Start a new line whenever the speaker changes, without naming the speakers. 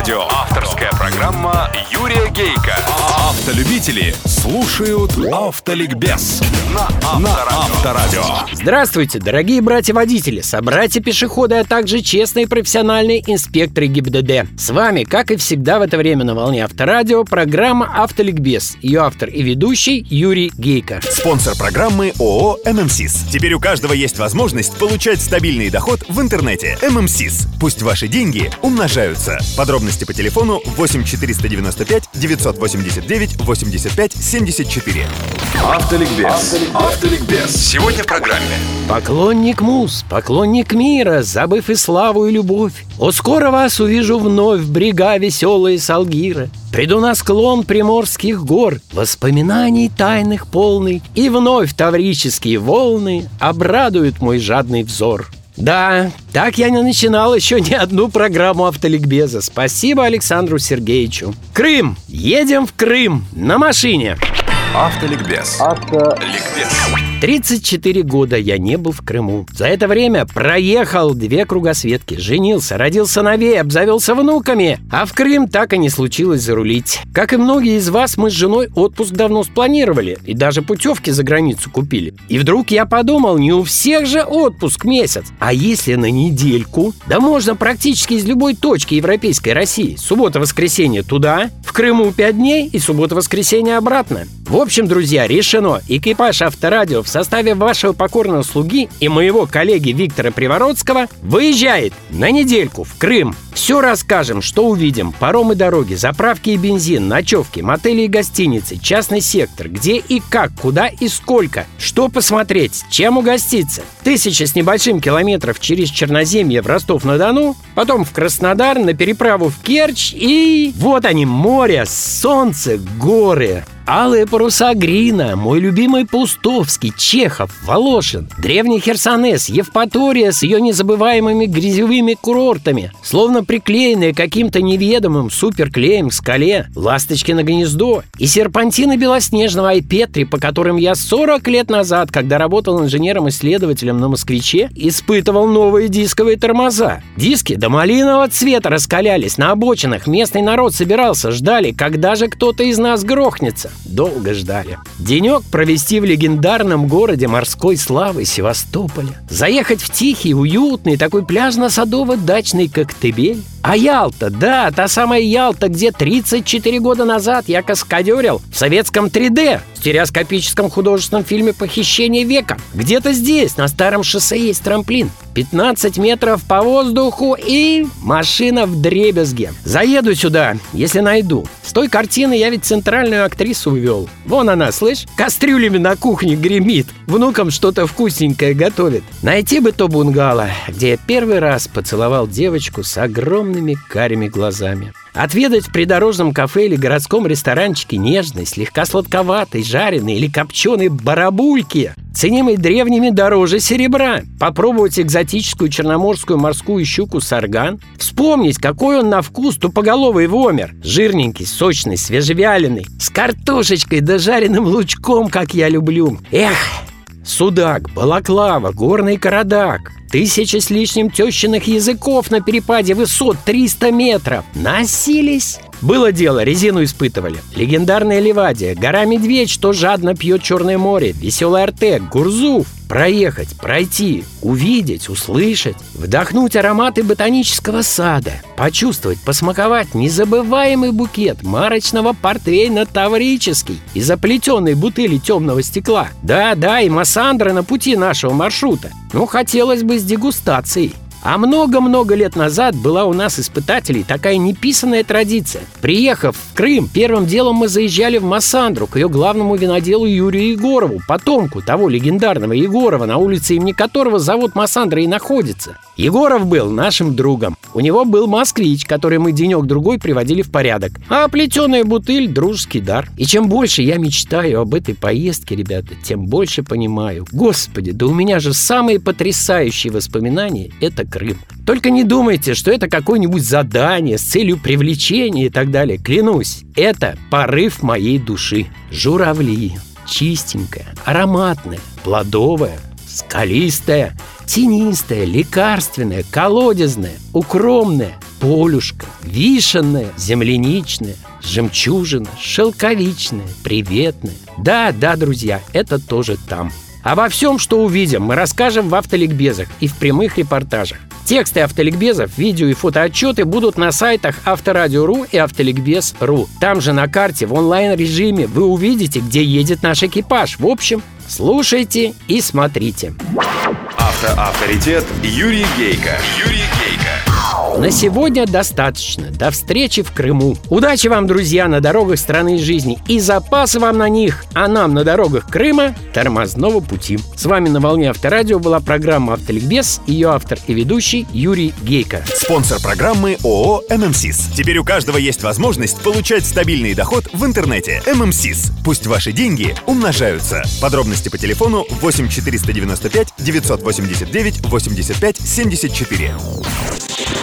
Авторадио. Авторская программа Юрия Гейка. Автолюбители слушают Автоликбез на Авторадио.
Здравствуйте, дорогие братья-водители, собратья-пешеходы, а также честные профессиональные инспекторы ГИБДД. С вами, как и всегда в это время на волне Авторадио, программа «Автоликбез». Ее автор и ведущий Юрий Гейко.
Спонсор программы ООО «ММСИС». Теперь у каждого есть возможность получать стабильный доход в интернете. «ММСИС». Пусть ваши деньги умножаются. Подробности по телефону 8 495 989 85 74.
Автоликбез. Автоликбез. Сегодня в программе.
Поклонник муз, поклонник мира, забыв и славу, и любовь. О, скоро вас увижу вновь, брега веселые Салгира. Приду на склон приморских гор, воспоминаний тайных полный, и вновь таврические волны обрадуют мой жадный взор. Да, так я не начинал еще ни одну программу автоликбеза. Спасибо Александру Сергеевичу. Крым! Едем в Крым на машине.
Автоликбез. Автоликбез.
34 года я не был в Крыму. За это время проехал две кругосветки, женился, родил сыновей, обзавелся внуками, а в Крым так и не случилось зарулить. Как и многие из вас, мы с женой отпуск давно спланировали и даже путевки за границу купили. И вдруг я подумал, не у всех же отпуск месяц, а если на недельку? Да можно практически из любой точки европейской России. Суббота-воскресенье туда, в Крыму 5 дней и суббота-воскресенье обратно. В общем, друзья, решено. Экипаж Авторадио в составе вашего покорного слуги и моего коллеги Виктора Привородского выезжает на недельку в Крым. Все расскажем, что увидим. Паромы дороги, заправки и бензин, ночевки, мотели и гостиницы, частный сектор, где и как, куда и сколько, что посмотреть, чем угоститься. Тысяча с небольшим километров через Черноземье в Ростов-на-Дону, потом в Краснодар, на переправу в Керчь и... Вот они, море, солнце, горы. Алые паруса Грина, мой любимый Пустовский, Чехов, Волошин, древний Херсонес, Евпатория с ее незабываемыми грязевыми курортами, словно приклеенные каким-то неведомым суперклеем к скале, ласточки на гнездо и серпантины белоснежного Айпетри, по которым я 40 лет назад, когда работал инженером-исследователем на «Москвиче», испытывал новые дисковые тормоза. Диски до малинового цвета раскалялись, на обочинах местный народ собирался, ждали, когда же кто-то из нас грохнется. Долго ждали. Денек провести в легендарном городе морской славы Севастополя. Заехать в тихий, уютный, такой пляжно-садово-дачный коктебель. А Ялта, да, та самая Ялта, где 34 года назад я каскадерил в советском 3D, в стереоскопическом художественном фильме «Похищение века». Где-то здесь, на старом шоссе, есть трамплин. 15 метров по воздуху и машина в дребезге. Заеду сюда, если найду. С той картины я ведь центральную актрису увел. Вон она, слышь, кастрюлями на кухне гремит. Внукам что-то вкусненькое готовит. Найти бы то бунгало, где я первый раз поцеловал девочку с огромными карими глазами. Отведать в придорожном кафе или городском ресторанчике нежной, слегка сладковатой, жареной или копченой барабульки, ценимой древними дороже серебра. Попробовать экзотическую черноморскую морскую щуку сарган. Вспомнить, какой он на вкус тупоголовый вомер. Жирненький, сочный, свежевяленый. С картошечкой да жареным лучком, как я люблю. Эх, судак, балаклава, горный карадак. Тысяча с лишним тещиных языков на перепаде высот 300 метров. Носились. Было дело, резину испытывали. Легендарная Ливадия, гора Медведь, что жадно пьет Черное море, веселый Артек, Гурзуф. Проехать, пройти, увидеть, услышать, вдохнуть ароматы ботанического сада, почувствовать, посмаковать незабываемый букет марочного портвейна таврический и заплетенной бутыли темного стекла. Да-да, и Массандра на пути нашего маршрута. Ну, хотелось бы с дегустацией. А много-много лет назад была у нас испытателей такая неписанная традиция. Приехав в Крым, первым делом мы заезжали в Массандру к ее главному виноделу Юрию Егорову, потомку того легендарного Егорова, на улице имени которого завод Массандра и находится. Егоров был нашим другом. У него был москвич, который мы денек-другой приводили в порядок. А плетеная бутыль – дружеский дар. И чем больше я мечтаю об этой поездке, ребята, тем больше понимаю. Господи, да у меня же самые потрясающие воспоминания – это Крым. Только не думайте, что это какое-нибудь задание с целью привлечения и так далее. Клянусь, это порыв моей души. Журавли, чистенькая, ароматная, плодовая, скалистая, тенистая, лекарственная, колодезная, укромная, полюшка, вишенная, земляничная, жемчужина, шелковичная, приветная. Да, да, друзья, это тоже там. Обо всем, что увидим, мы расскажем в автоликбезах и в прямых репортажах. Тексты автоликбезов, видео и фотоотчеты будут на сайтах Авторадио.ру и Автоликбез.ру. Там же на карте в онлайн-режиме вы увидите, где едет наш экипаж. В общем, слушайте и смотрите.
Автоавторитет Юрий Гейка. Юрий
на сегодня достаточно. До встречи в Крыму. Удачи вам, друзья, на дорогах страны жизни и запасы вам на них, а нам на дорогах Крыма тормозного пути. С вами на волне Авторадио была программа «Автоликбез», ее автор и ведущий Юрий Гейко.
Спонсор программы ООО «ММСИС». Теперь у каждого есть возможность получать стабильный доход в интернете. «ММСИС». Пусть ваши деньги умножаются. Подробности по телефону 8 495 989 85 74.